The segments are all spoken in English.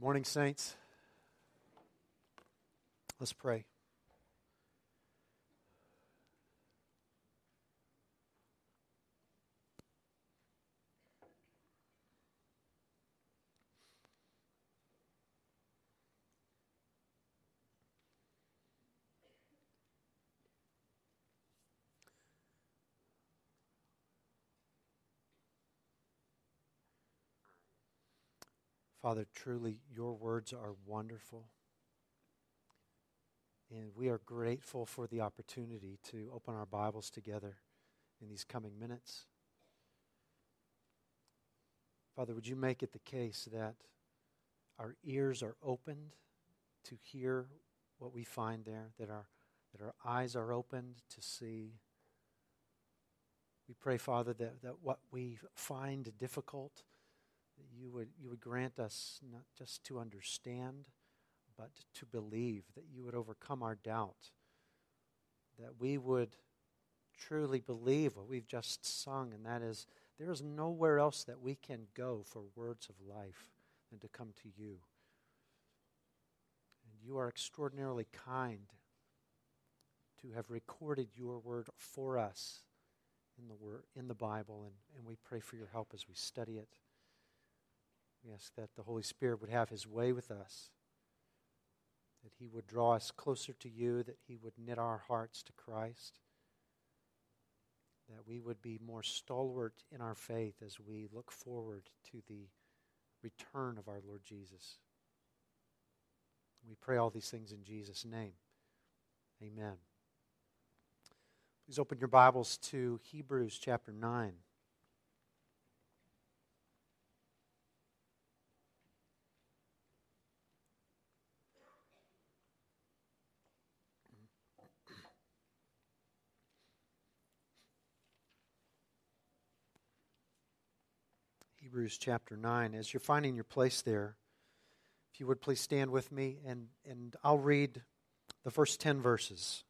Morning, Saints. Let's pray. Father, truly your words are wonderful. And we are grateful for the opportunity to open our Bibles together in these coming minutes. Father, would you make it the case that our ears are opened to hear what we find there, that our, that our eyes are opened to see? We pray, Father, that, that what we find difficult, that you would, you would grant us not just to understand but to believe, that you would overcome our doubt, that we would truly believe what we've just sung, and that is there is nowhere else that we can go for words of life than to come to you. And you are extraordinarily kind to have recorded your word for us in the word in the Bible, and, and we pray for your help as we study it. We ask that the Holy Spirit would have his way with us that He would draw us closer to you, that He would knit our hearts to Christ, that we would be more stalwart in our faith as we look forward to the return of our Lord Jesus. We pray all these things in Jesus' name. Amen. Please open your Bibles to Hebrews chapter 9. Hebrews chapter 9. As you're finding your place there, if you would please stand with me, and, and I'll read the first 10 verses.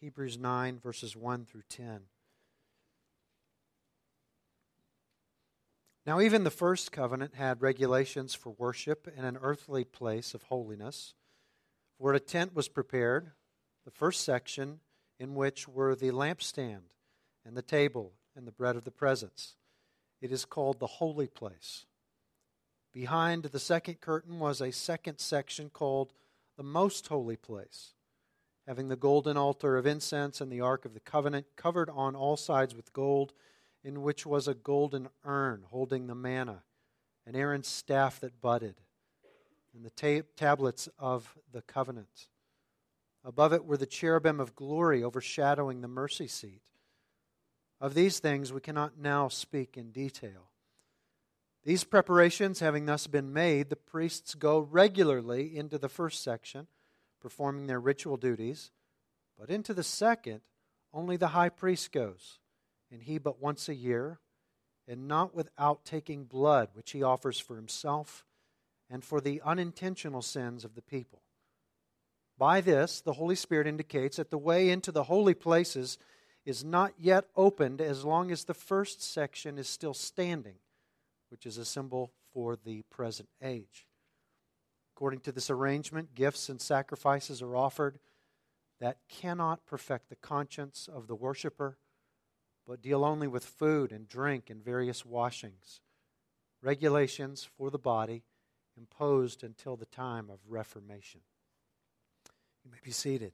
Hebrews 9, verses 1 through 10. Now, even the first covenant had regulations for worship in an earthly place of holiness, where a tent was prepared, the first section in which were the lampstand and the table and the bread of the presence. It is called the holy place. Behind the second curtain was a second section called the most holy place, having the golden altar of incense and the ark of the covenant covered on all sides with gold, in which was a golden urn holding the manna, and Aaron's staff that budded, and the ta- tablets of the covenant. Above it were the cherubim of glory overshadowing the mercy seat. Of these things we cannot now speak in detail. These preparations having thus been made, the priests go regularly into the first section, performing their ritual duties, but into the second, only the high priest goes, and he but once a year, and not without taking blood, which he offers for himself and for the unintentional sins of the people. By this, the Holy Spirit indicates that the way into the holy places is not yet opened as long as the first section is still standing, which is a symbol for the present age. According to this arrangement, gifts and sacrifices are offered that cannot perfect the conscience of the worshiper, but deal only with food and drink and various washings, regulations for the body imposed until the time of Reformation. You may be seated.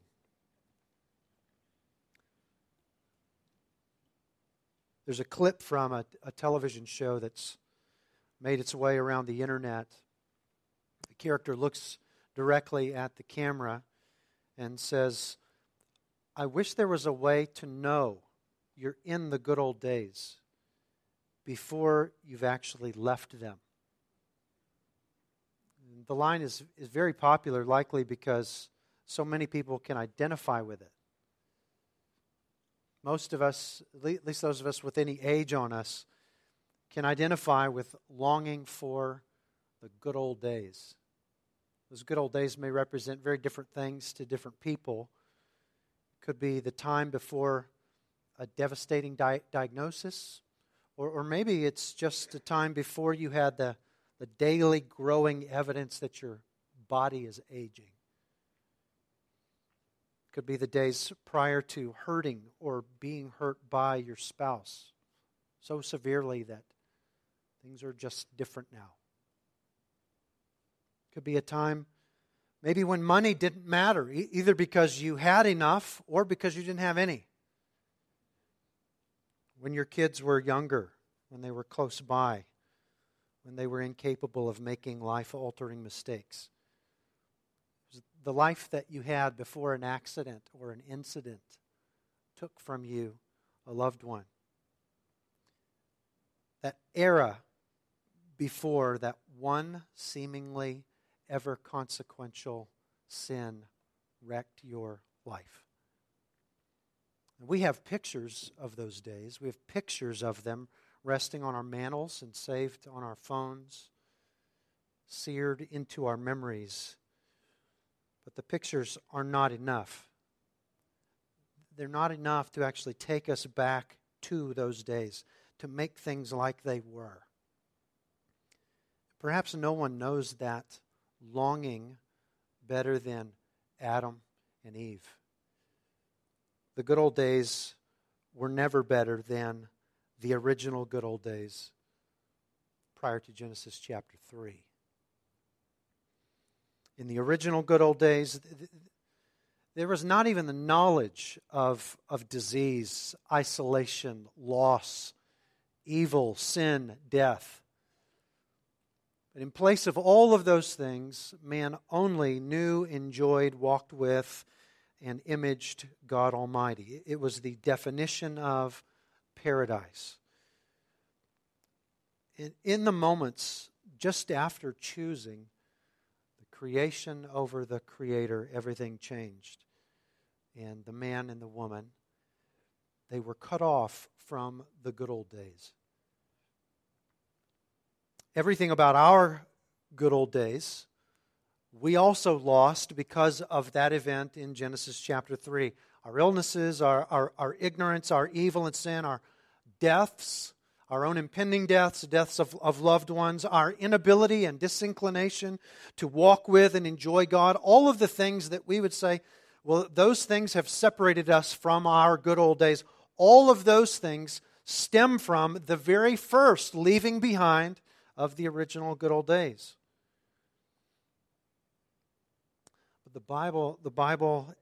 There's a clip from a, a television show that's made its way around the internet. The character looks directly at the camera and says, I wish there was a way to know you're in the good old days before you've actually left them. The line is, is very popular, likely because so many people can identify with it. Most of us, at least those of us with any age on us, can identify with longing for the good old days. Those good old days may represent very different things to different people. Could be the time before a devastating di- diagnosis, or, or maybe it's just a time before you had the, the daily growing evidence that your body is aging. Could be the days prior to hurting or being hurt by your spouse so severely that things are just different now. Could be a time maybe when money didn't matter, either because you had enough or because you didn't have any. When your kids were younger, when they were close by, when they were incapable of making life altering mistakes the life that you had before an accident or an incident took from you a loved one. That era before that one seemingly ever consequential sin wrecked your life. We have pictures of those days. We have pictures of them resting on our mantles and saved on our phones, seared into our memories but the pictures are not enough. They're not enough to actually take us back to those days, to make things like they were. Perhaps no one knows that longing better than Adam and Eve. The good old days were never better than the original good old days prior to Genesis chapter 3 in the original good old days, there was not even the knowledge of, of disease, isolation, loss, evil, sin, death. But in place of all of those things, man only knew, enjoyed, walked with, and imaged God Almighty. It was the definition of paradise. In, in the moments just after choosing, creation over the creator, everything changed. And the man and the woman, they were cut off from the good old days. Everything about our good old days, we also lost because of that event in Genesis chapter 3. Our illnesses, our, our, our ignorance, our evil and sin, our deaths, our own impending deaths, deaths of, of loved ones, our inability and disinclination to walk with and enjoy God, all of the things that we would say, well, those things have separated us from our good old days. All of those things stem from the very first leaving behind of the original good old days. But the Bible, the Bible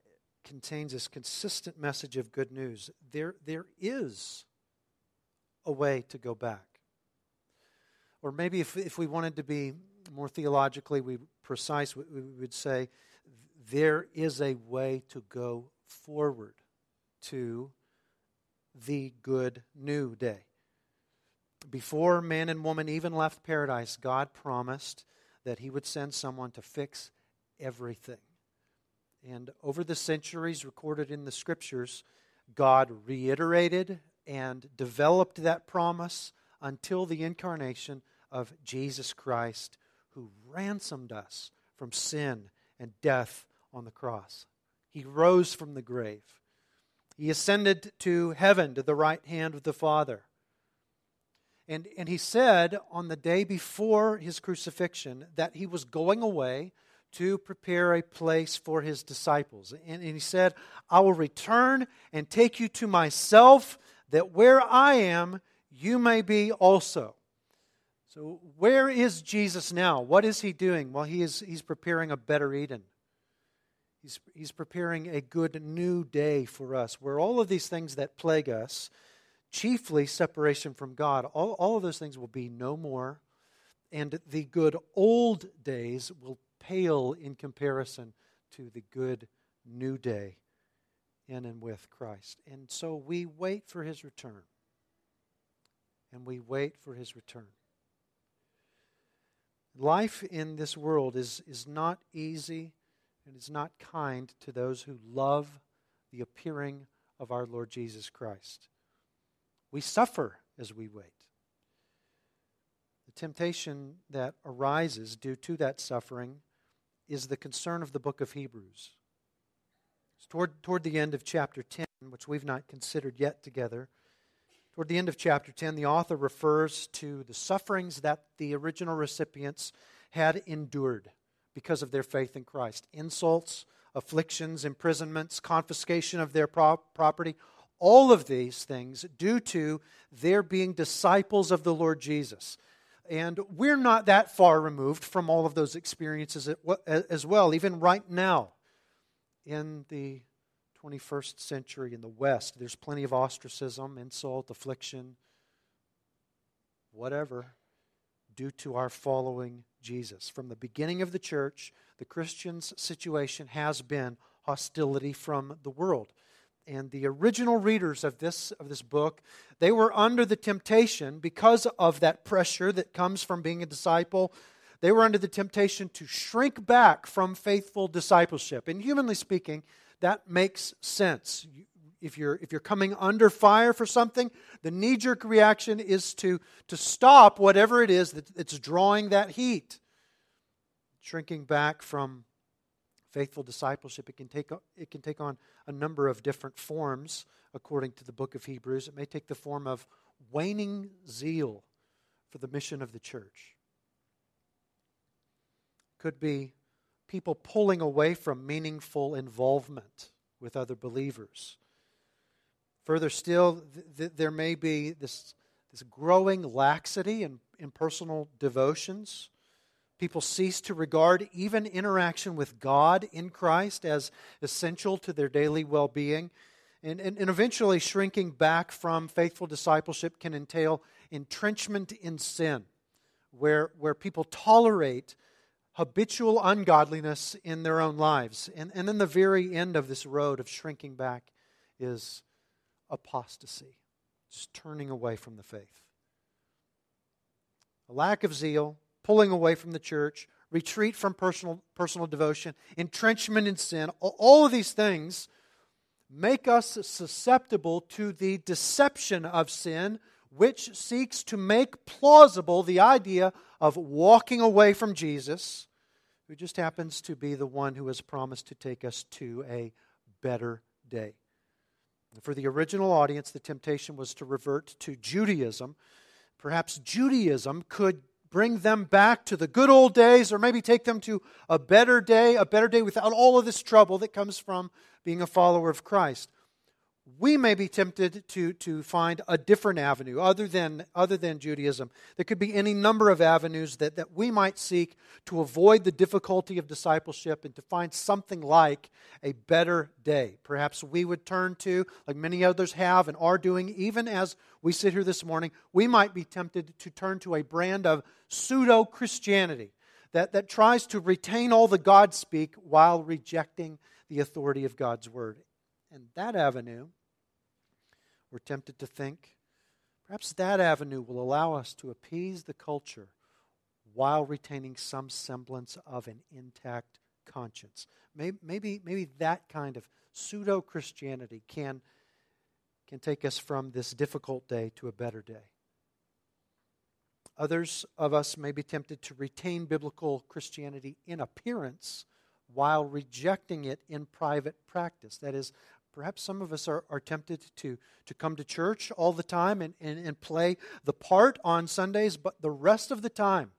contains this consistent message of good news. There, there is a way to go back. Or maybe if, if we wanted to be more theologically precise, we would say there is a way to go forward to the good new day. Before man and woman even left paradise, God promised that He would send someone to fix everything. And over the centuries recorded in the scriptures, God reiterated and developed that promise until the incarnation of Jesus Christ, who ransomed us from sin and death on the cross. He rose from the grave. He ascended to heaven to the right hand of the Father. And, and he said on the day before his crucifixion that he was going away to prepare a place for his disciples. And, and he said, I will return and take you to myself that where I am, you may be also. So, where is Jesus now? What is he doing? Well, he is, he's preparing a better Eden. He's, he's preparing a good new day for us, where all of these things that plague us, chiefly separation from God, all, all of those things will be no more. And the good old days will pale in comparison to the good new day in and with Christ. And so we wait for his return. And we wait for his return. Life in this world is, is not easy and is not kind to those who love the appearing of our Lord Jesus Christ. We suffer as we wait. The temptation that arises due to that suffering is the concern of the book of Hebrews. Toward, toward the end of chapter 10, which we've not considered yet together, Toward the end of chapter 10, the author refers to the sufferings that the original recipients had endured because of their faith in Christ insults, afflictions, imprisonments, confiscation of their property, all of these things due to their being disciples of the Lord Jesus. And we're not that far removed from all of those experiences as well, even right now in the 21st century in the West. There's plenty of ostracism, insult, affliction, whatever, due to our following Jesus. From the beginning of the church, the Christian's situation has been hostility from the world. And the original readers of this, of this book, they were under the temptation because of that pressure that comes from being a disciple. They were under the temptation to shrink back from faithful discipleship. And humanly speaking, that makes sense. If you're, if you're coming under fire for something, the knee jerk reaction is to, to stop whatever it is that, that's drawing that heat. Shrinking back from faithful discipleship, it can, take, it can take on a number of different forms, according to the book of Hebrews. It may take the form of waning zeal for the mission of the church. Could be people pulling away from meaningful involvement with other believers. Further still, th- th- there may be this, this growing laxity in, in personal devotions. People cease to regard even interaction with God in Christ as essential to their daily well being. And, and, and eventually, shrinking back from faithful discipleship can entail entrenchment in sin, where, where people tolerate habitual ungodliness in their own lives. And, and then the very end of this road of shrinking back is apostasy, just turning away from the faith. A lack of zeal, pulling away from the church, retreat from personal, personal devotion, entrenchment in sin, all of these things make us susceptible to the deception of sin which seeks to make plausible the idea of walking away from Jesus, who just happens to be the one who has promised to take us to a better day. For the original audience, the temptation was to revert to Judaism. Perhaps Judaism could bring them back to the good old days, or maybe take them to a better day, a better day without all of this trouble that comes from being a follower of Christ we may be tempted to, to find a different avenue other than, other than Judaism. There could be any number of avenues that, that we might seek to avoid the difficulty of discipleship and to find something like a better day. Perhaps we would turn to, like many others have and are doing, even as we sit here this morning, we might be tempted to turn to a brand of pseudo Christianity that, that tries to retain all the God speak while rejecting the authority of God's word. And that avenue, we're tempted to think, perhaps that avenue will allow us to appease the culture while retaining some semblance of an intact conscience. Maybe, maybe, that kind of pseudo Christianity can, can take us from this difficult day to a better day. Others of us may be tempted to retain biblical Christianity in appearance while rejecting it in private practice. That is, Perhaps some of us are, are tempted to, to come to church all the time and, and, and play the part on Sundays, but the rest of the time,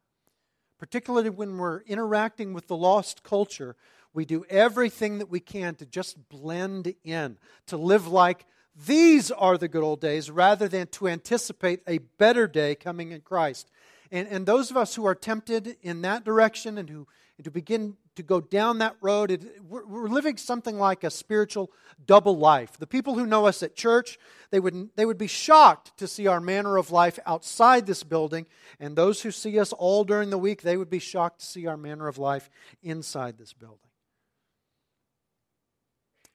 particularly when we're interacting with the lost culture, we do everything that we can to just blend in, to live like these are the good old days rather than to anticipate a better day coming in Christ. And, and those of us who are tempted in that direction and who and to begin to go down that road. It, we're, we're, living something like a spiritual double life. The people who know us at church, they would, they would be shocked to see our manner of life outside this building. And those who see us all during the week, they would be shocked to see our manner of life inside this building.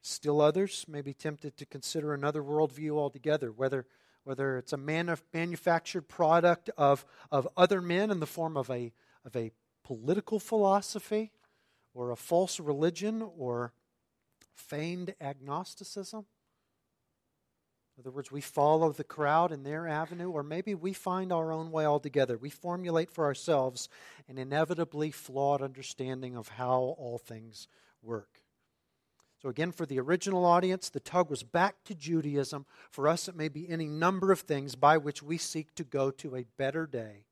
Still others may be tempted to consider another worldview altogether, whether, whether it's a manuf- manufactured product of, of other men in the form of a, of a political philosophy or a false religion or feigned agnosticism. In other words, we follow the crowd in their avenue, or maybe we find our own way altogether. We formulate for ourselves an inevitably flawed understanding of how all things work. So, again, for the original audience, the tug was back to Judaism. For us, it may be any number of things by which we seek to go to a better day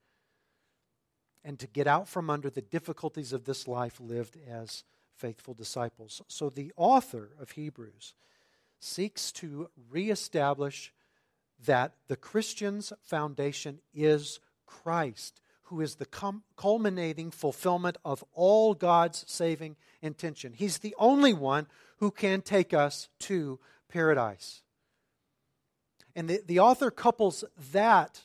and to get out from under the difficulties of this life lived as faithful disciples. So, the author of Hebrews seeks to reestablish that the Christian's foundation is Christ, who is the culminating fulfillment of all God's saving intention. He's the only one who can take us to paradise. And the, the author couples that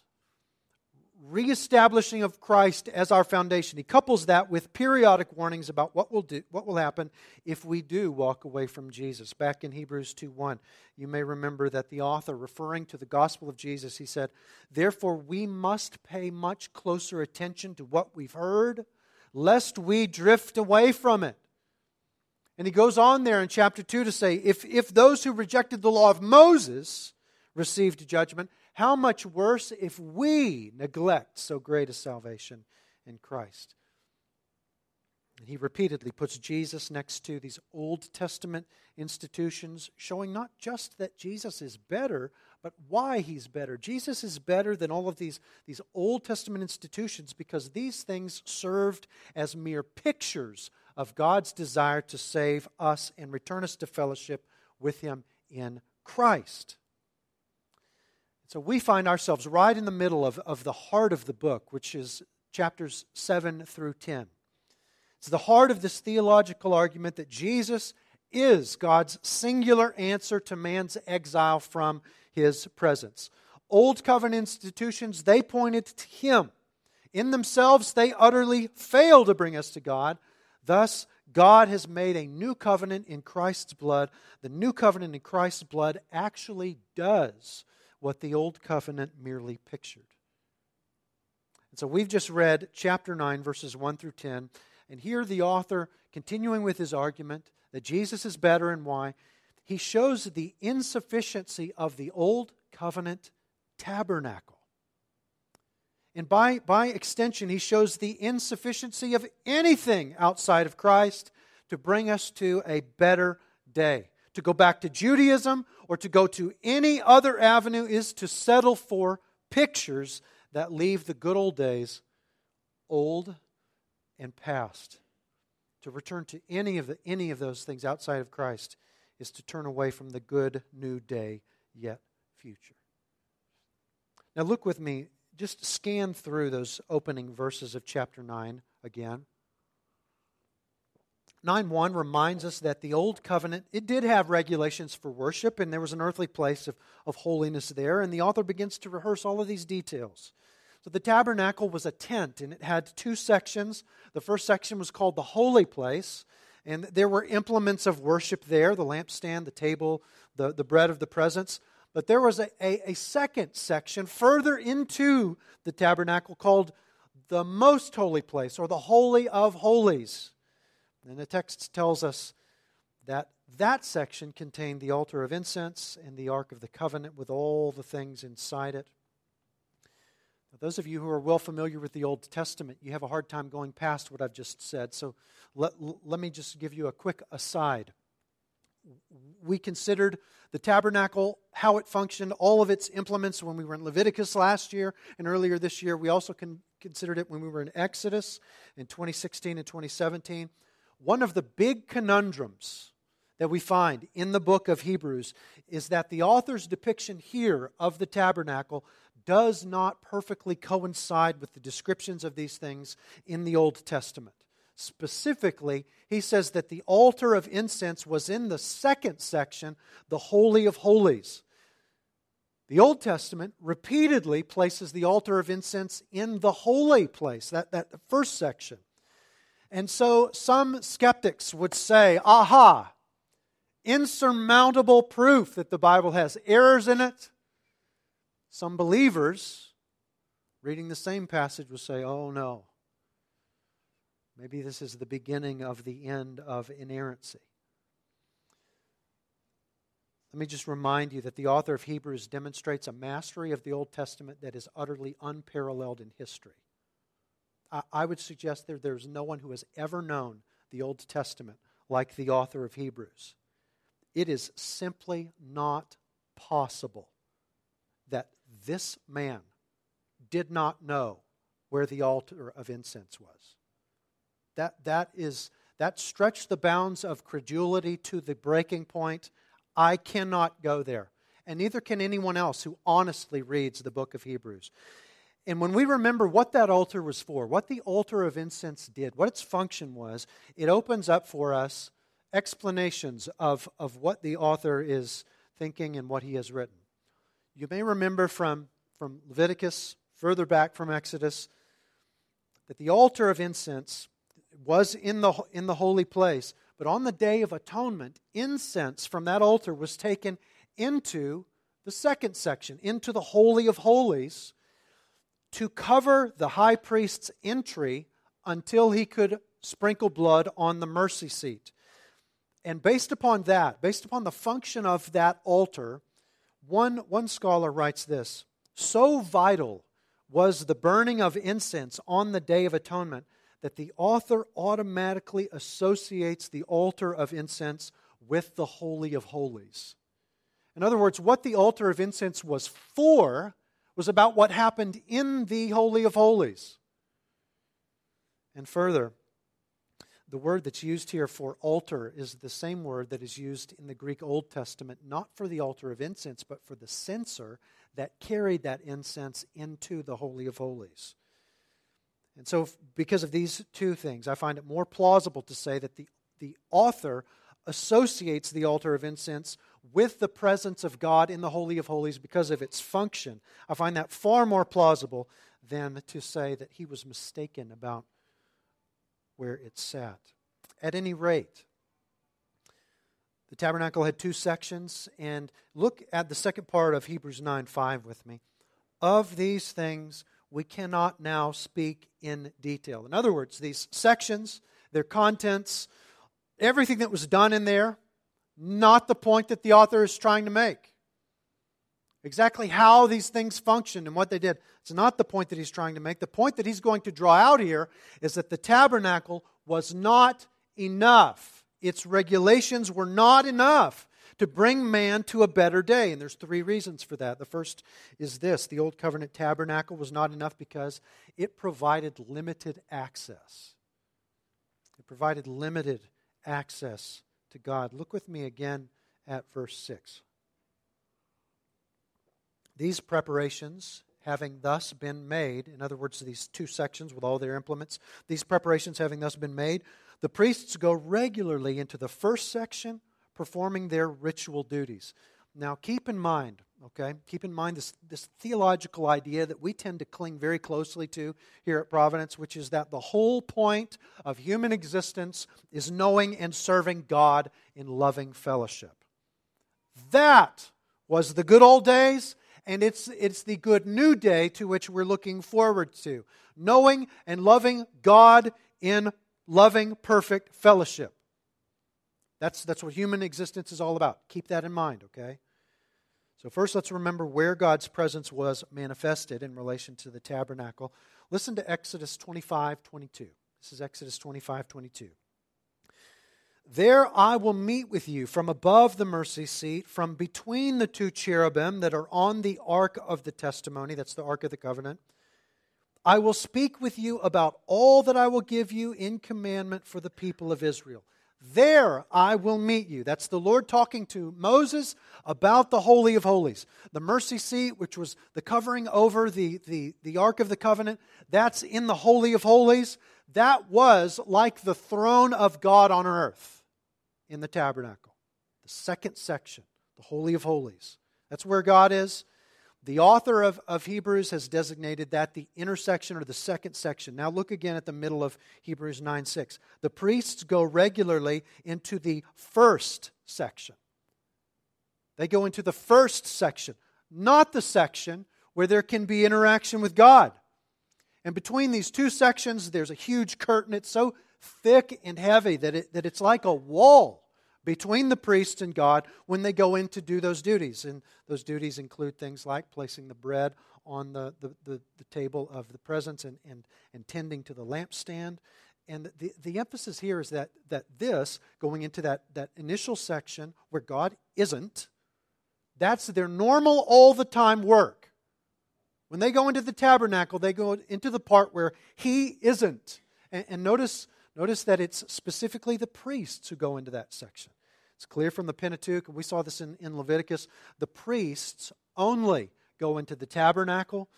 reestablishing of Christ as our foundation. He couples that with periodic warnings about what will do what will happen if we do walk away from Jesus. Back in Hebrews 2:1, you may remember that the author referring to the gospel of Jesus, he said, "Therefore we must pay much closer attention to what we've heard, lest we drift away from it." And he goes on there in chapter 2 to say, if, if those who rejected the law of Moses received judgment, how much worse if we neglect so great a salvation in Christ? And he repeatedly puts Jesus next to these Old Testament institutions, showing not just that Jesus is better, but why he's better. Jesus is better than all of these, these Old Testament institutions because these things served as mere pictures of God's desire to save us and return us to fellowship with him in Christ. So we find ourselves right in the middle of, of the heart of the book, which is chapters 7 through 10. It's the heart of this theological argument that Jesus is God's singular answer to man's exile from his presence. Old covenant institutions, they pointed to him. In themselves, they utterly fail to bring us to God. Thus, God has made a new covenant in Christ's blood. The new covenant in Christ's blood actually does what the Old Covenant merely pictured. And so we've just read chapter 9, verses 1 through 10. And here the author, continuing with his argument that Jesus is better and why, he shows the insufficiency of the Old Covenant tabernacle. And by, by extension, he shows the insufficiency of anything outside of Christ to bring us to a better day. To go back to Judaism or to go to any other avenue is to settle for pictures that leave the good old days old and past. To return to any of, the, any of those things outside of Christ is to turn away from the good new day yet future. Now, look with me, just scan through those opening verses of chapter 9 again. 9 1 reminds us that the old covenant it did have regulations for worship and there was an earthly place of, of holiness there and the author begins to rehearse all of these details. So the tabernacle was a tent and it had two sections. The first section was called the holy place and there were implements of worship there the lampstand the table the, the bread of the presence. But there was a, a, a second section further into the tabernacle called the most holy place or the holy of holies and the text tells us that that section contained the altar of incense and the Ark of the Covenant with all the things inside it. Now, those of you who are well familiar with the Old Testament, you have a hard time going past what I've just said. So let, let me just give you a quick aside. We considered the tabernacle, how it functioned, all of its implements when we were in Leviticus last year and earlier this year. We also con- considered it when we were in Exodus in 2016 and 2017 one of the big conundrums that we find in the book of Hebrews is that the author's depiction here of the tabernacle does not perfectly coincide with the descriptions of these things in the Old Testament. Specifically, he says that the altar of incense was in the second section, the Holy of Holies. The Old Testament repeatedly places the altar of incense in the holy place, that, that first section. And so some skeptics would say, aha, insurmountable proof that the Bible has errors in it. Some believers, reading the same passage, will say, oh no, maybe this is the beginning of the end of inerrancy. Let me just remind you that the author of Hebrews demonstrates a mastery of the Old Testament that is utterly unparalleled in history. I would suggest that there's no one who has ever known the Old Testament like the author of Hebrews. it is simply not possible that this man did not know where the altar of incense was. That, that is that stretched the bounds of credulity to the breaking point. I cannot go there. And neither can anyone else who honestly reads the book of Hebrews. And when we remember what that altar was for, what the altar of incense did, what its function was, it opens up for us explanations of, of what the author is thinking and what he has written. You may remember from, from Leviticus, further back from Exodus, that the altar of incense was in the, in the holy place. But on the Day of Atonement, incense from that altar was taken into the second section, into the Holy of Holies, to cover the high priest's entry until he could sprinkle blood on the mercy seat. And based upon that, based upon the function of that altar, one, one scholar writes this So vital was the burning of incense on the Day of Atonement that the author automatically associates the altar of incense with the Holy of Holies. In other words, what the altar of incense was for was about what happened in the Holy of Holies. And further, the word that's used here for altar is the same word that is used in the Greek Old Testament, not for the altar of incense, but for the censer that carried that incense into the Holy of Holies. And so, because of these two things, I find it more plausible to say that the, the author associates the altar of incense with the presence of God in the Holy of Holies because of its function. I find that far more plausible than to say that he was mistaken about where it sat. At any rate, the tabernacle had two sections, and look at the second part of Hebrews 9 5 with me. Of these things, we cannot now speak in detail. In other words, these sections, their contents, everything that was done in there, not the point that the author is trying to make. Exactly how these things functioned and what they did. It's not the point that he's trying to make. The point that he's going to draw out here is that the tabernacle was not enough. Its regulations were not enough to bring man to a better day. And there's three reasons for that. The first is this the Old Covenant tabernacle was not enough because it provided limited access. It provided limited access to God. Look with me again at verse 6. These preparations having thus been made, in other words, these two sections with all their implements, these preparations having thus been made, the priests go regularly into the first section performing their ritual duties. Now, keep in mind, okay, keep in mind this, this theological idea that we tend to cling very closely to here at Providence, which is that the whole point of human existence is knowing and serving God in loving fellowship. That was the good old days and it's, it's the good new day to which we're looking forward to. Knowing and loving God in loving, perfect fellowship. That's, that's what human existence is all about. Keep that in mind, okay? So, first, let's remember where God's presence was manifested in relation to the tabernacle. Listen to Exodus 25 22. This is Exodus 25 22. There I will meet with you from above the mercy seat, from between the two cherubim that are on the ark of the testimony. That's the ark of the covenant. I will speak with you about all that I will give you in commandment for the people of Israel. There I will meet you. That's the Lord talking to Moses about the Holy of Holies. The mercy seat, which was the covering over the, the, the Ark of the Covenant, that's in the Holy of Holies that was like the throne of God on earth in the tabernacle. The second section, the Holy of Holies. That's where God is. The author of, of Hebrews has designated that the intersection or the second section. Now look again at the middle of Hebrews 9 6. The priests go regularly into the first section. They go into the first section, not the section where there can be interaction with God. And between these two sections, there's a huge curtain. It's so thick and heavy that, it, that it's like a wall between the priest and God when they go in to do those duties. And those duties include things like placing the bread on the, the, the, the table of the presence and, and, and tending to the lampstand And the, the emphasis here is that, that this, going into that, that initial section where God isn't, that's their normal all the time work. When they go into the tabernacle, they go into the part where He isn't. And, and notice, notice that it's specifically the priests who go into that section. It's clear from the Pentateuch, and we saw this in, in Leviticus. The priests only go into the tabernacle.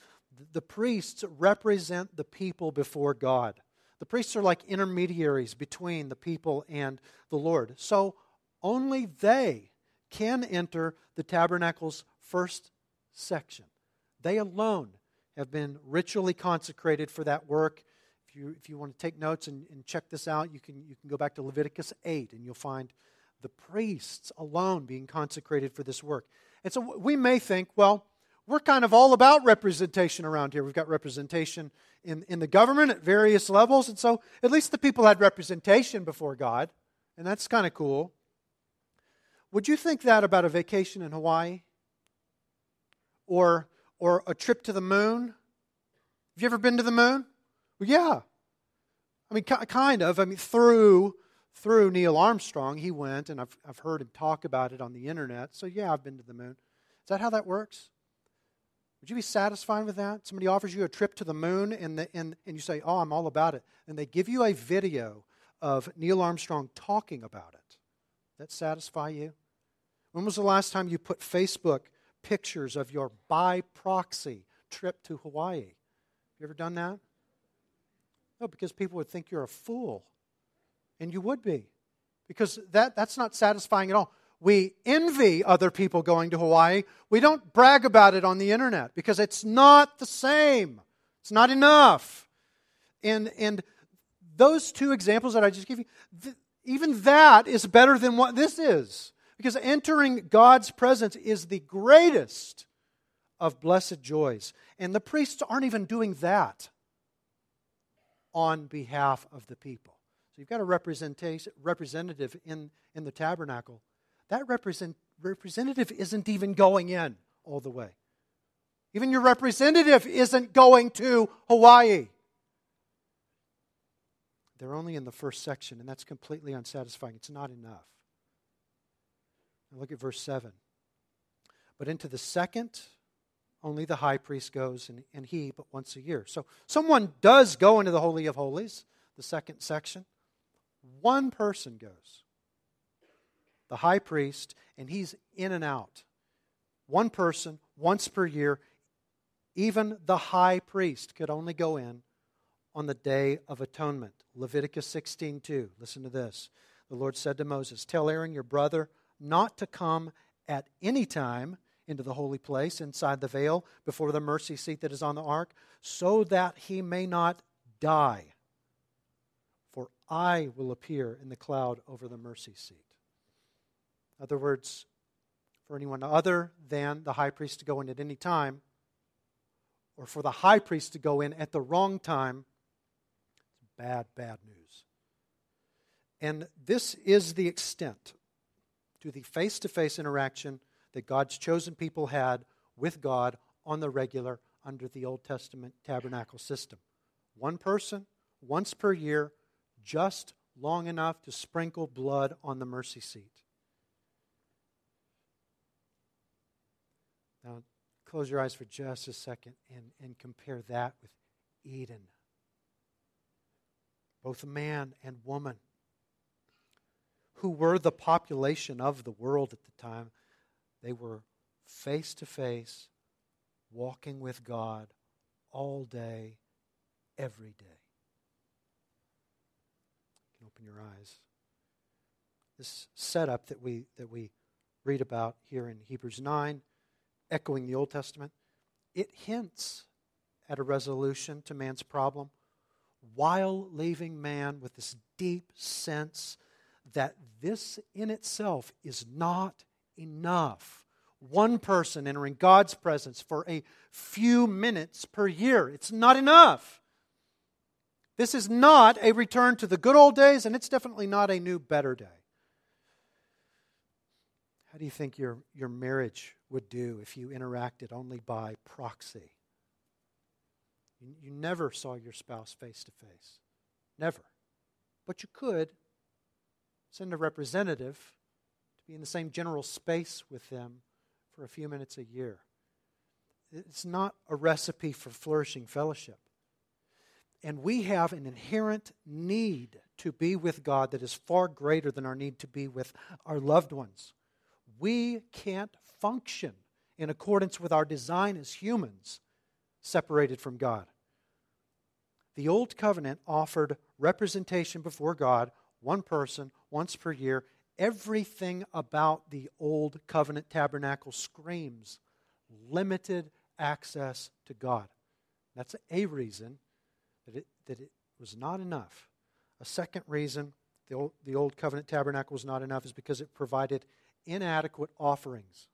The priests represent the people before God. The priests are like intermediaries between the people and the Lord. So only they can enter the tabernacle's first section. They alone have been ritually consecrated for that work. If you, if you want to take notes and, and check this out, you can, you can go back to Leviticus 8 and you'll find the priests alone being consecrated for this work. And so we may think, well, we're kind of all about representation around here. We've got representation in, in the government at various levels. And so at least the people had representation before God. And that's kind of cool. Would you think that about a vacation in Hawaii? Or, or a trip to the moon? Have you ever been to the moon? Well, yeah. I mean, kind of. I mean, through through Neil Armstrong, he went, and I've, I've heard him talk about it on the internet. So, yeah, I've been to the moon. Is that how that works? Would you be satisfied with that? Somebody offers you a trip to the moon and, the, and, and you say, Oh, I'm all about it. And they give you a video of Neil Armstrong talking about it. That satisfy you? When was the last time you put Facebook pictures of your by proxy trip to Hawaii? Have you ever done that? No, because people would think you're a fool. And you would be. Because that, that's not satisfying at all we envy other people going to Hawaii. We don't brag about it on the internet because it's not the same. It's not enough. And, and those two examples that I just gave you, th- even that is better than what this is. Because entering God's presence is the greatest of blessed joys. And the priests aren't even doing that on behalf of the people. So you've got a representative in, in the tabernacle that represent, representative isn't even going in all the way. Even your representative isn't going to Hawaii. They're only in the first section, and that's completely unsatisfying. It's not enough. Look at verse 7. But into the second, only the high priest goes, and, and he but once a year. So someone does go into the Holy of Holies, the second section. One person goes the high priest, and he's in and out. One person, once per year, even the high priest could only go in on the day of atonement. Leviticus 16:2. Listen to this. The Lord said to Moses, "Tell Aaron your brother not to come at any time into the holy place inside the veil before the mercy seat that is on the ark, so that he may not die. For I will appear in the cloud over the mercy seat." In other words, for anyone other than the high priest to go in at any time, or for the high priest to go in at the wrong time, it's bad, bad news. And this is the extent to the face to face interaction that God's chosen people had with God on the regular under the Old Testament tabernacle system. One person, once per year, just long enough to sprinkle blood on the mercy seat. Now, close your eyes for just a second and, and compare that with Eden. Both a man and woman, who were the population of the world at the time, they were face to face, walking with God all day, every day. You can open your eyes. This setup that we, that we read about here in Hebrews 9 echoing the Old Testament, it hints at a resolution to man's problem while leaving man with this deep sense that this in itself is not enough. One person entering God's presence for a few minutes per year, it's not enough. This is not a return to the good old days, and it's definitely not a new, better day. How do you think your, your marriage would do if you interacted only by proxy. You, you never saw your spouse face to face. Never. but you could send a representative be in the same general space with them for a few minutes a year. It's not a recipe for flourishing fellowship. And we have an inherent need to be with God that is far greater than our need to be with our loved ones. We can't function in accordance with our design as humans separated from God. The Old Covenant offered representation before God, one person, once per year. Everything about the Old Covenant tabernacle screams limited access to God. That's a reason that it, that it was not enough. A second reason the old, the old covenant tabernacle was not enough is because it provided inadequate offerings.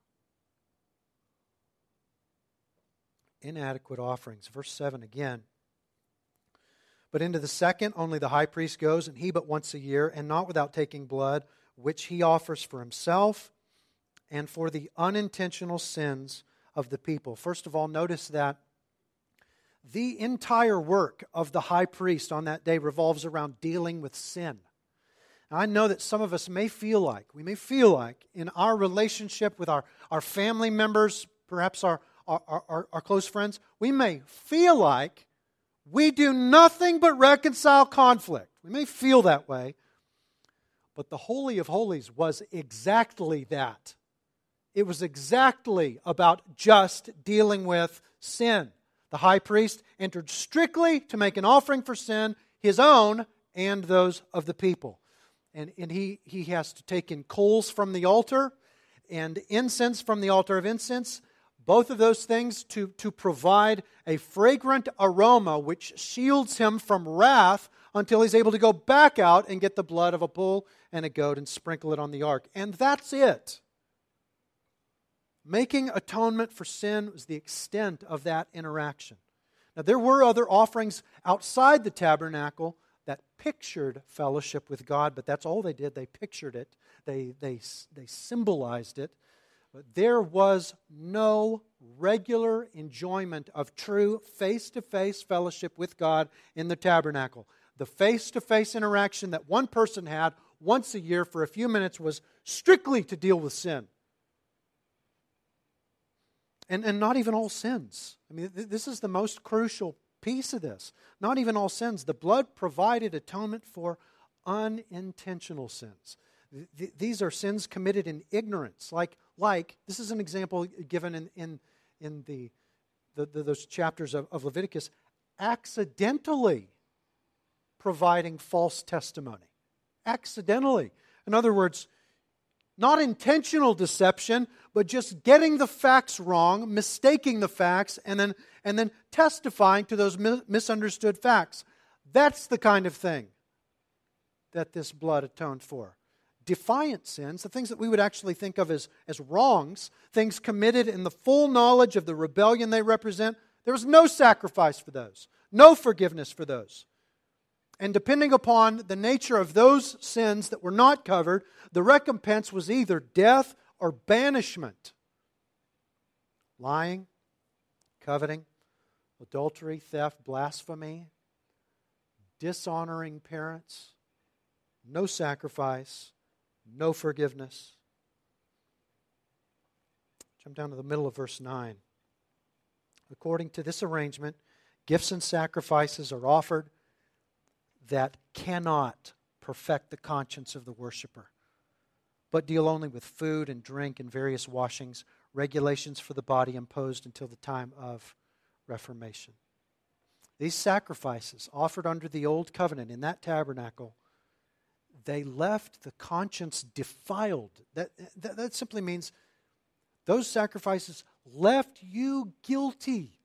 Inadequate offerings. Verse 7 again. But into the second, only the high priest goes, and he but once a year, and not without taking blood, which he offers for himself and for the unintentional sins of the people. First of all, notice that the entire work of the high priest on that day revolves around dealing with sin. I know that some of us may feel like, we may feel like in our relationship with our, our family members, perhaps our, our, our, our close friends, we may feel like we do nothing but reconcile conflict. We may feel that way, but the Holy of Holies was exactly that. It was exactly about just dealing with sin. The high priest entered strictly to make an offering for sin, his own and those of the people. And, and he, he has to take in coals from the altar and incense from the altar of incense, both of those things to, to provide a fragrant aroma which shields him from wrath until he's able to go back out and get the blood of a bull and a goat and sprinkle it on the ark. And that's it. Making atonement for sin was the extent of that interaction. Now, there were other offerings outside the tabernacle that pictured fellowship with God, but that's all they did. They pictured it, they, they, they symbolized it. But there was no regular enjoyment of true face to face fellowship with God in the tabernacle. The face to face interaction that one person had once a year for a few minutes was strictly to deal with sin and, and not even all sins. I mean, th- this is the most crucial piece of this. Not even all sins. The blood provided atonement for unintentional sins. Th- these are sins committed in ignorance. Like, like this is an example given in, in, in the, the, the those chapters of, of Leviticus accidentally providing false testimony. Accidentally. In other words, not intentional deception, but just getting the facts wrong, mistaking the facts, and then, and then testifying to those misunderstood facts. That's the kind of thing that this blood atoned for. Defiant sins, the things that we would actually think of as, as wrongs, things committed in the full knowledge of the rebellion they represent, there was no sacrifice for those, no forgiveness for those. And depending upon the nature of those sins that were not covered, the recompense was either death or banishment. Lying, coveting, adultery, theft, blasphemy, dishonoring parents, no sacrifice, no forgiveness. Jump down to the middle of verse 9. According to this arrangement, gifts and sacrifices are offered that cannot perfect the conscience of the worshiper, but deal only with food and drink and various washings, regulations for the body imposed until the time of Reformation. These sacrifices offered under the old covenant in that tabernacle, they left the conscience defiled. That, that, that simply means those sacrifices left you guilty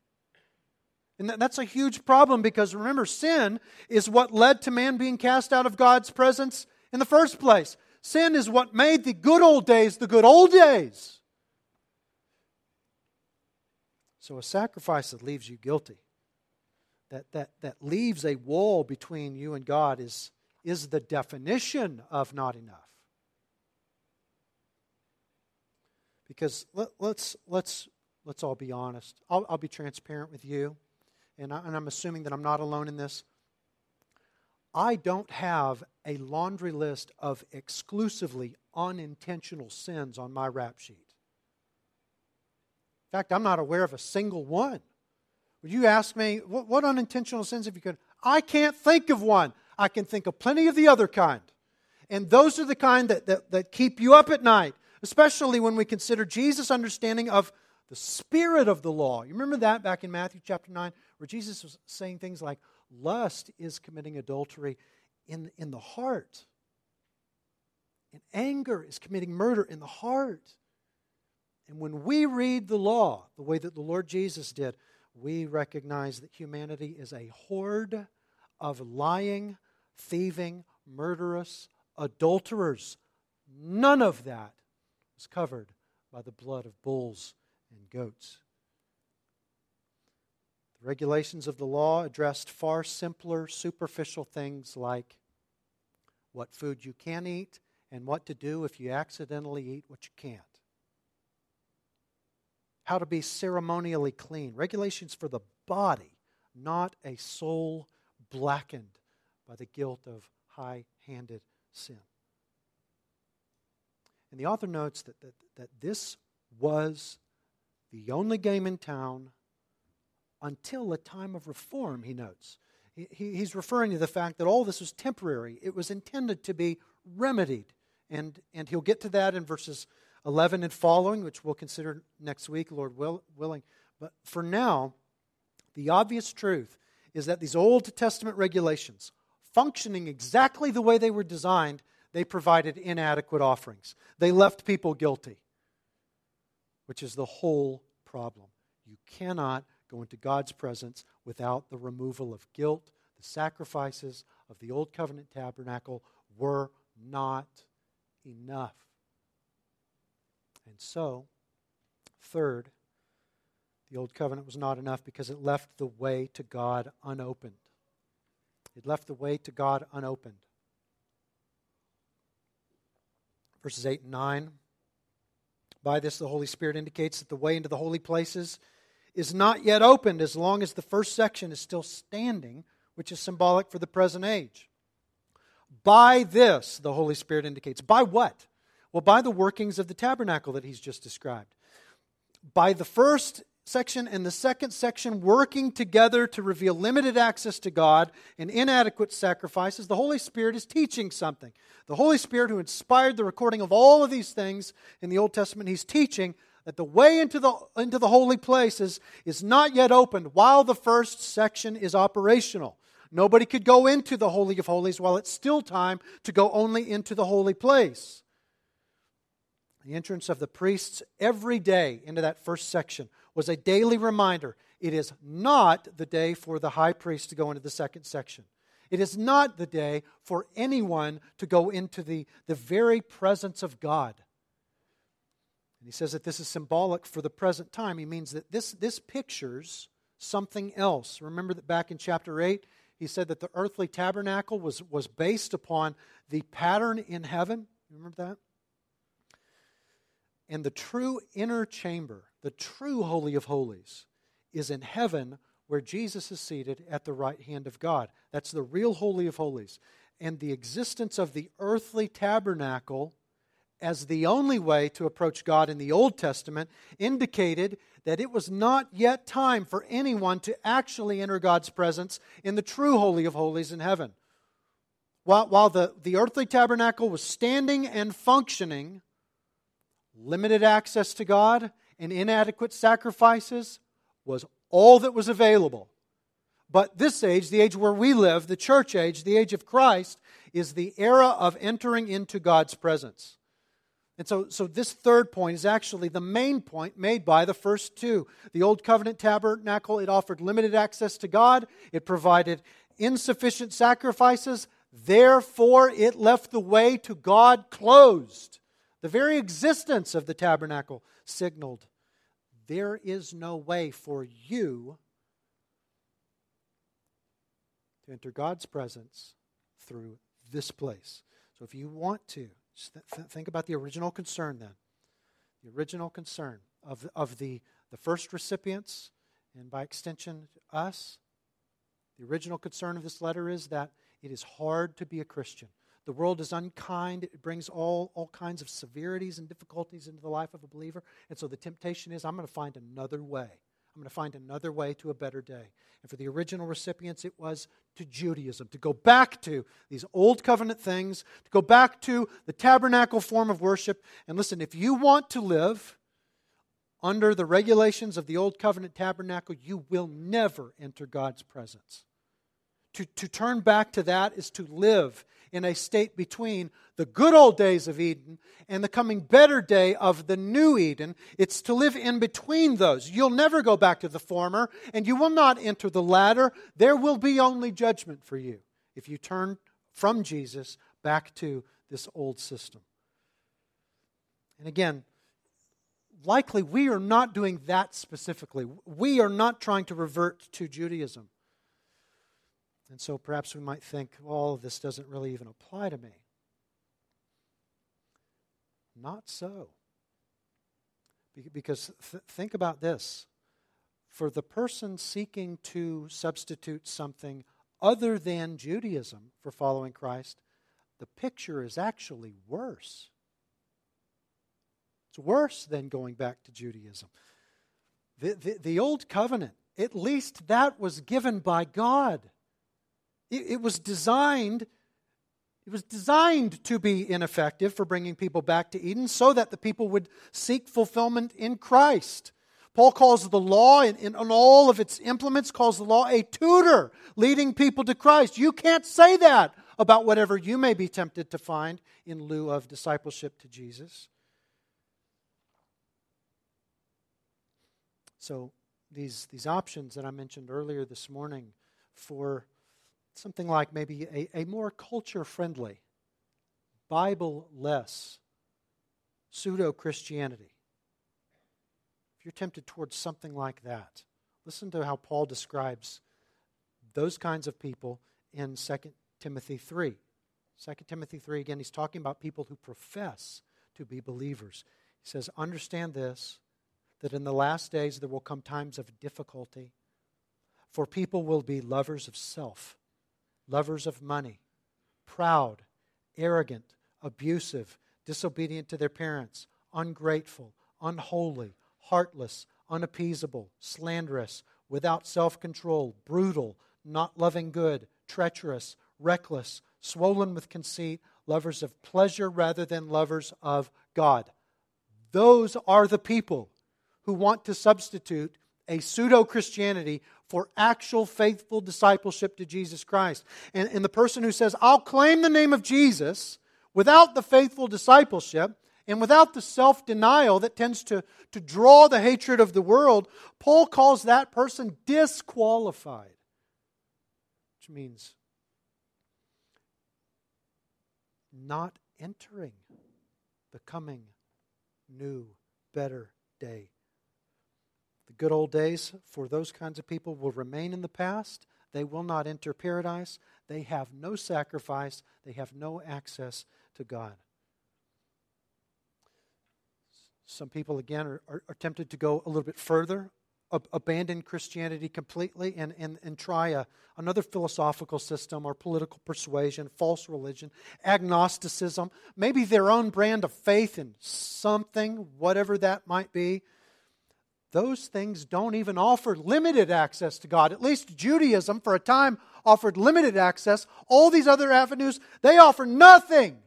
and that's a huge problem because remember, sin is what led to man being cast out of God's presence in the first place. Sin is what made the good old days the good old days. So, a sacrifice that leaves you guilty, that, that, that leaves a wall between you and God, is, is the definition of not enough. Because let, let's, let's, let's all be honest. I'll, I'll be transparent with you and, I, I'm assuming that I'm not alone in this. I don't have a laundry list of exclusively unintentional sins on my rap sheet. In fact, I'm not aware of a single one. Would you ask me, what, what unintentional sins have you committed? I can't think of one. I can think of plenty of the other kind. And those are the kind that, that, that keep you up at night, especially when we consider Jesus' understanding of the spirit of the law. You remember that back in Matthew chapter 9, where Jesus was saying things like, lust is committing adultery in, in the heart, and anger is committing murder in the heart. And when we read the law the way that the Lord Jesus did, we recognize that humanity is a horde of lying, thieving, murderous adulterers. None of that was covered by the blood of bulls and goats. The regulations of the law addressed far simpler, superficial things like what food you can eat and what to do if you accidentally eat what you can't. How to be ceremonially clean. Regulations for the body, not a soul blackened by the guilt of high handed sin. And the author notes that, that, that this was the only game in town until a time of reform, he notes. He, he's referring to the fact that all this was temporary, it was intended to be remedied. And, and he'll get to that in verses 11 and following, which we'll consider next week, Lord will, willing. But for now, the obvious truth is that these Old Testament regulations, functioning exactly the way they were designed, they provided inadequate offerings. They left people guilty, which is the whole problem. You cannot go into God's presence without the removal of guilt. The sacrifices of the Old Covenant tabernacle were not enough. And so, third, the Old Covenant was not enough because it left the way to God unopened. It left the way to God unopened. Verses 8 and 9. By this, the Holy Spirit indicates that the way into the holy places is not yet opened as long as the first section is still standing, which is symbolic for the present age. By this, the Holy Spirit indicates. By what? Well, by the workings of the tabernacle that he's just described. By the first section and the second section working together to reveal limited access to God and inadequate sacrifices, the Holy Spirit is teaching something. The Holy Spirit, who inspired the recording of all of these things in the Old Testament, he's teaching that the way into the, into the holy places is not yet opened while the first section is operational. Nobody could go into the Holy of Holies while it's still time to go only into the holy place. The entrance of the priests every day into that first section was a daily reminder it is not the day for the high priest to go into the second section. It is not the day for anyone to go into the, the very presence of God. And he says that this is symbolic for the present time. He means that this, this pictures something else. Remember that back in chapter 8, he said that the earthly tabernacle was, was based upon the pattern in heaven. Remember that? And the true inner chamber, the true Holy of Holies, is in heaven where Jesus is seated at the right hand of God. That's the real Holy of Holies. And the existence of the earthly tabernacle as the only way to approach God in the Old Testament indicated that it was not yet time for anyone to actually enter God's presence in the true Holy of Holies in heaven. While, while the, the earthly tabernacle was standing and functioning, limited access to God and inadequate sacrifices was all that was available. But this age, the age where we live, the church age, the age of Christ, is the era of entering into God's presence. And so, so this third point is actually the main point made by the first two. The Old Covenant tabernacle, it offered limited access to God, it provided insufficient sacrifices, therefore, it left the way to God closed. The very existence of the tabernacle signaled there is no way for you to enter God's presence through this place. So if you want to, th- think about the original concern then. The original concern of, of the, the first recipients, and by extension, us. The original concern of this letter is that it is hard to be a Christian. The world is unkind. It brings all, all kinds of severities and difficulties into the life of a believer. And so the temptation is I'm going to find another way. I'm going to find another way to a better day. And for the original recipients, it was to Judaism, to go back to these old covenant things, to go back to the tabernacle form of worship. And listen, if you want to live under the regulations of the old covenant tabernacle, you will never enter God's presence. To, to turn back to that is to live in a state between the good old days of Eden and the coming better day of the new Eden. It's to live in between those. You'll never go back to the former, and you will not enter the latter. There will be only judgment for you if you turn from Jesus back to this old system. And again, likely we are not doing that specifically. We are not trying to revert to Judaism. And so perhaps we might think, well, this doesn't really even apply to me. Not so. Because th- think about this for the person seeking to substitute something other than Judaism for following Christ, the picture is actually worse. It's worse than going back to Judaism. The, the, the Old Covenant, at least that was given by God. It, it was designed. It was designed to be ineffective for bringing people back to Eden so that the people would seek fulfillment in Christ. Paul calls the law, in, in, in, all of its implements, calls the law a tutor leading people to Christ. You can't say that about whatever you may be tempted to find in lieu of discipleship to Jesus. So, these, these options that I mentioned earlier this morning for something like maybe a, a more culture friendly, Bible less pseudo Christianity. If you're tempted towards something like that, listen to how Paul describes those kinds of people in 2 Timothy 3. 2 Timothy 3, again, he's talking about people who profess to be believers. He says, Understand this, that in the last days there will come times of difficulty, for people will be lovers of self lovers of money, proud, arrogant, abusive, disobedient to their parents, ungrateful, unholy, heartless, unappeasable, slanderous, without self control, brutal, not loving good, treacherous, reckless, swollen with conceit, lovers of pleasure rather than lovers of God. Those are the people who want to substitute a pseudo Christianity for actual faithful discipleship to Jesus Christ. And, and the person who says, I'll claim the name of Jesus without the faithful discipleship and without the self denial that tends to, to draw the hatred of the world, Paul calls that person disqualified, which means not entering the coming new, better day good old days for those kinds of people will remain in the past. They will not enter paradise. They have no sacrifice. They have no access to God. Some people, again, are, are, are tempted to go a little bit further, ab- abandon Christianity completely, and, and, and try a, another philosophical system or political persuasion, false religion, agnosticism, maybe their own brand of faith in something, whatever that might be those things don't even offer limited access to God. At least Judaism, for a time, offered limited access. All these other avenues, they offer nothing.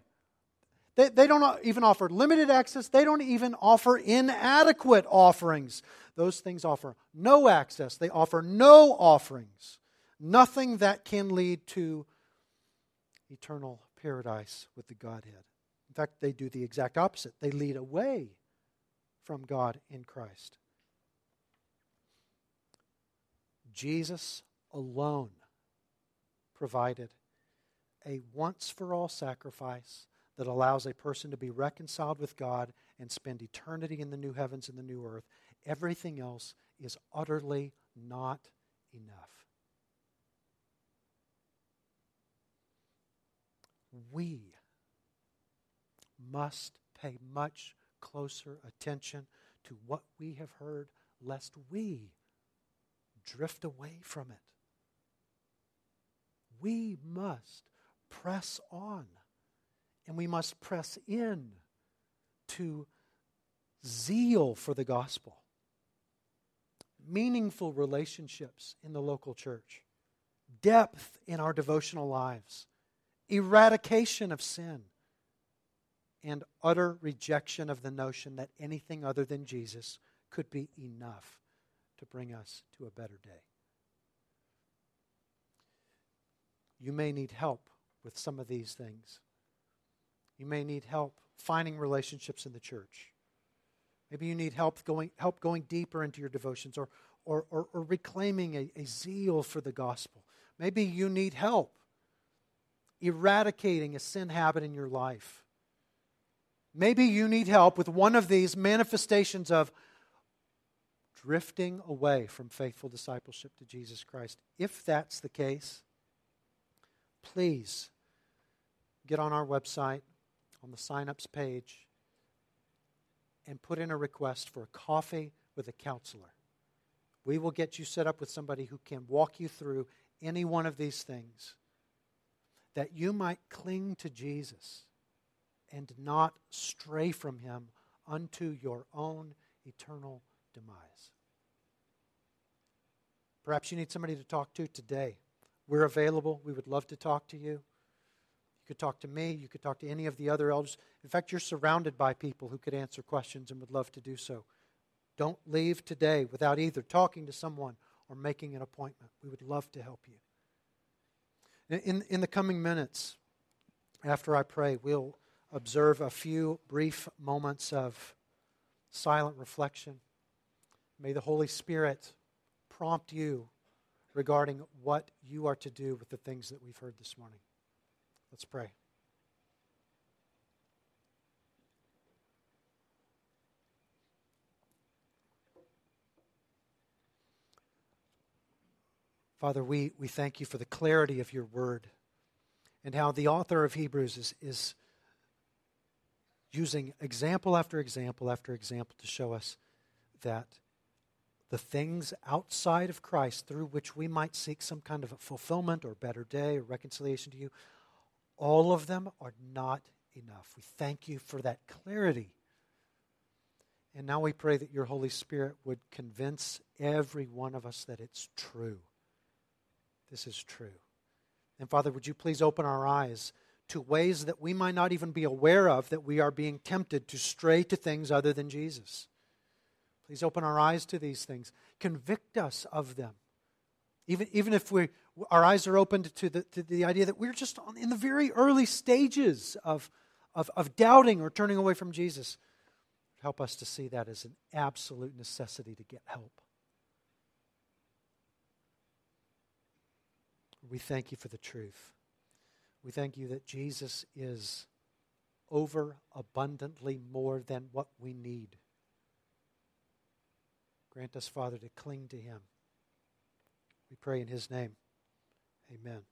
They, they don't even offer limited access, they don't even offer inadequate offerings. Those things offer no access, they offer no offerings. Nothing that can lead to eternal paradise with the Godhead. In fact, they do the exact opposite. They lead away from God in Christ. Jesus alone provided a once for all sacrifice that allows a person to be reconciled with God and spend eternity in the new heavens and the new earth. Everything else is utterly not enough. We must pay much closer attention to what we have heard, lest we drift away from it. we must press on and we must press in to zeal for the gospel, meaningful relationships in the local church, depth in our devotional lives, eradication of sin, and utter rejection of the notion that anything other than Jesus could be enough to bring us to a better day. You may need help with some of these things. You may need help finding relationships in the church. Maybe you need help going, help going deeper into your devotions or, or, or, or reclaiming a, a zeal for the gospel. Maybe you need help eradicating a sin habit in your life. Maybe you need help with one of these manifestations of drifting away from faithful discipleship to Jesus Christ. If that's the case, please get on our website on the sign-ups page and put in a request for a coffee with a counselor. We will get you set up with somebody who can walk you through any one of these things that you might cling to Jesus and not stray from him unto your own eternal demise. Perhaps you need somebody to talk to today. We're available. We would love to talk to you. You could talk to me. You could talk to any of the other elders. In fact, you're surrounded by people who could answer questions and would love to do so. Don't leave today without either talking to someone or making an appointment. We would love to help you. In, in the coming minutes, after I pray, we'll observe a few brief moments of silent reflection. May the Holy Spirit prompt you regarding what you are to do with the things that we've heard this morning. Let's pray. Father, we, we thank you for the clarity of your word and how the author of Hebrews is, is using example after example after example to show us that the things outside of Christ through which we might seek some kind of fulfillment or better day or reconciliation to you, all of them are not enough. We thank you for that clarity. And now we pray that your Holy Spirit would convince every one of us that it's true. This is true. And Father, would you please open our eyes to ways that we might not even be aware of that we are being tempted to stray to things other than Jesus. Please open our eyes to these things. Convict us of them. Even, even if we, our eyes are opened to the, to the idea that we're just on, in the very early stages of, of, of doubting or turning away from Jesus, help us to see that as an absolute necessity to get help. We thank you for the truth. We thank you that Jesus is over abundantly more than what we need. Grant us, Father, to cling to him. We pray in his name. Amen.